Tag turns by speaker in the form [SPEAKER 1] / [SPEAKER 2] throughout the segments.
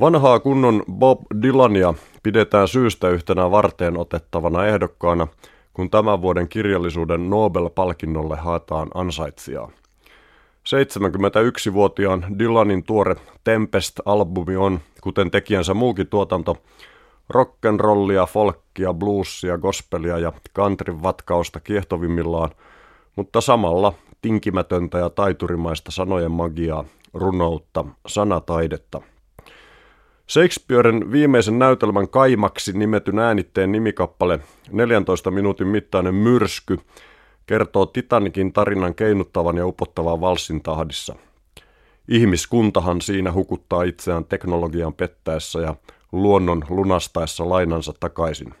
[SPEAKER 1] Vanhaa kunnon Bob Dylania pidetään syystä yhtenä varteen otettavana ehdokkaana, kun tämän vuoden kirjallisuuden Nobel-palkinnolle haetaan ansaitsijaa. 71-vuotiaan Dylanin tuore Tempest-albumi on, kuten tekijänsä muukin tuotanto, rock'n'rollia, folkkia, bluesia, gospelia ja country vatkausta kiehtovimmillaan, mutta samalla tinkimätöntä ja taiturimaista sanojen magiaa, runoutta, sanataidetta – Shakespearen viimeisen näytelmän kaimaksi nimetyn äänitteen nimikappale, 14 minuutin mittainen myrsky, kertoo Titanikin tarinan keinuttavan ja upottavan valssin tahdissa. Ihmiskuntahan siinä hukuttaa itseään teknologian pettäessä ja luonnon lunastaessa lainansa takaisin.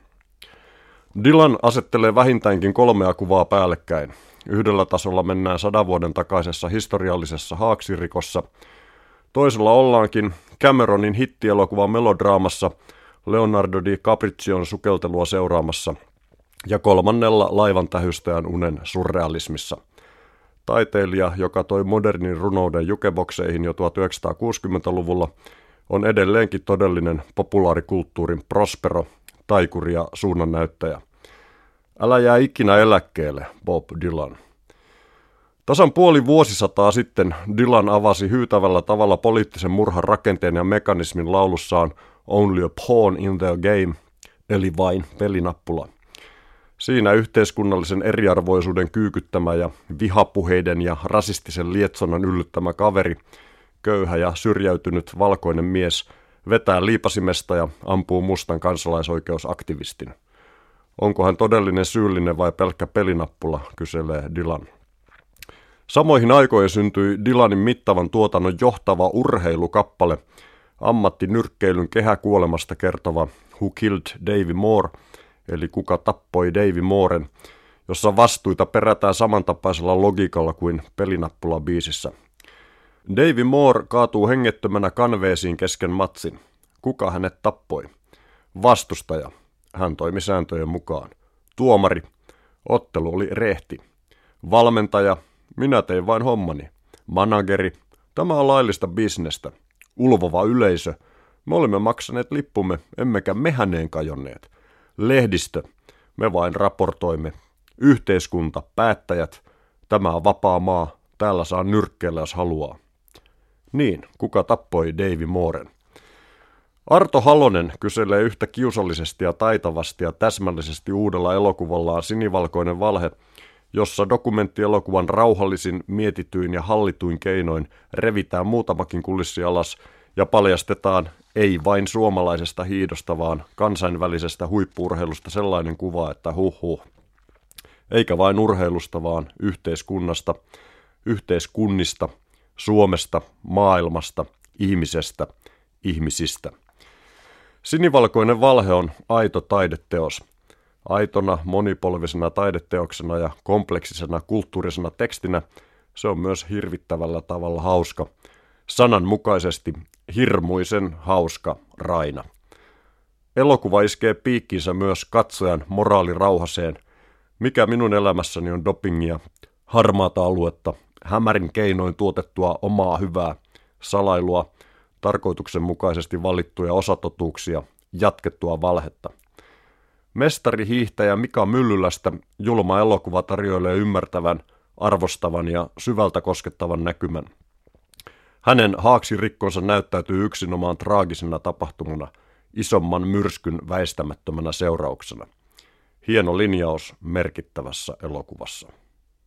[SPEAKER 1] Dylan asettelee vähintäänkin kolmea kuvaa päällekkäin. Yhdellä tasolla mennään sadan vuoden takaisessa historiallisessa haaksirikossa – Toisella ollaankin Cameronin hittielokuvan melodraamassa Leonardo DiCapricion sukeltelua seuraamassa ja kolmannella laivan tähystäjän unen surrealismissa. Taiteilija, joka toi modernin runouden jukebokseihin jo 1960-luvulla, on edelleenkin todellinen populaarikulttuurin prospero, taikuri ja suunnannäyttäjä. Älä jää ikinä eläkkeelle, Bob Dylan. Tasan puoli vuosisataa sitten Dylan avasi hyytävällä tavalla poliittisen murhan rakenteen ja mekanismin laulussaan Only a Pawn in the Game, eli vain pelinappula. Siinä yhteiskunnallisen eriarvoisuuden kyykyttämä ja vihapuheiden ja rasistisen lietsonnan yllyttämä kaveri, köyhä ja syrjäytynyt valkoinen mies, vetää liipasimesta ja ampuu mustan kansalaisoikeusaktivistin. Onko hän todellinen syyllinen vai pelkkä pelinappula, kyselee Dylan. Samoihin aikoihin syntyi Dylanin mittavan tuotannon johtava urheilukappale, ammattinyrkkeilyn kehäkuolemasta kertova Who Killed Davy Moore, eli Kuka tappoi Davy Mooren, jossa vastuita perätään samantapaisella logiikalla kuin pelinappula biisissä. Davy Moore kaatuu hengettömänä kanveesiin kesken matsin. Kuka hänet tappoi? Vastustaja. Hän toimi sääntöjen mukaan. Tuomari. Ottelu oli rehti. Valmentaja. Minä tein vain hommani. Manageri, tämä on laillista bisnestä. Ulvova yleisö, me olemme maksaneet lippumme, emmekä me häneen kajonneet. Lehdistö, me vain raportoimme. Yhteiskunta, päättäjät, tämä on vapaa maa, täällä saa nyrkkeellä jos haluaa. Niin, kuka tappoi Davy Mooren? Arto Halonen kyselee yhtä kiusallisesti ja taitavasti ja täsmällisesti uudella elokuvallaan Sinivalkoinen valhe – jossa dokumenttielokuvan rauhallisin, mietityin ja hallituin keinoin revitään muutamakin kulissi alas ja paljastetaan ei vain suomalaisesta hiidosta, vaan kansainvälisestä huippuurheilusta sellainen kuva, että huh. Eikä vain urheilusta, vaan yhteiskunnasta, yhteiskunnista, Suomesta, maailmasta, ihmisestä, ihmisistä. Sinivalkoinen valhe on aito taideteos – Aitona, monipolvisena taideteoksena ja kompleksisena kulttuurisena tekstinä se on myös hirvittävällä tavalla hauska. Sananmukaisesti hirmuisen hauska Raina. Elokuva iskee piikkinsä myös katsojan moraalirauhaseen. Mikä minun elämässäni on dopingia, harmaata aluetta, hämärin keinoin tuotettua omaa hyvää, salailua, tarkoituksenmukaisesti valittuja osatotuuksia, jatkettua valhetta – Mestari hiihtäjä Mika Myllylästä julma elokuva tarjoilee ymmärtävän, arvostavan ja syvältä koskettavan näkymän. Hänen haaksirikkonsa näyttäytyy yksinomaan traagisena tapahtumana, isomman myrskyn väistämättömänä seurauksena. Hieno linjaus merkittävässä elokuvassa.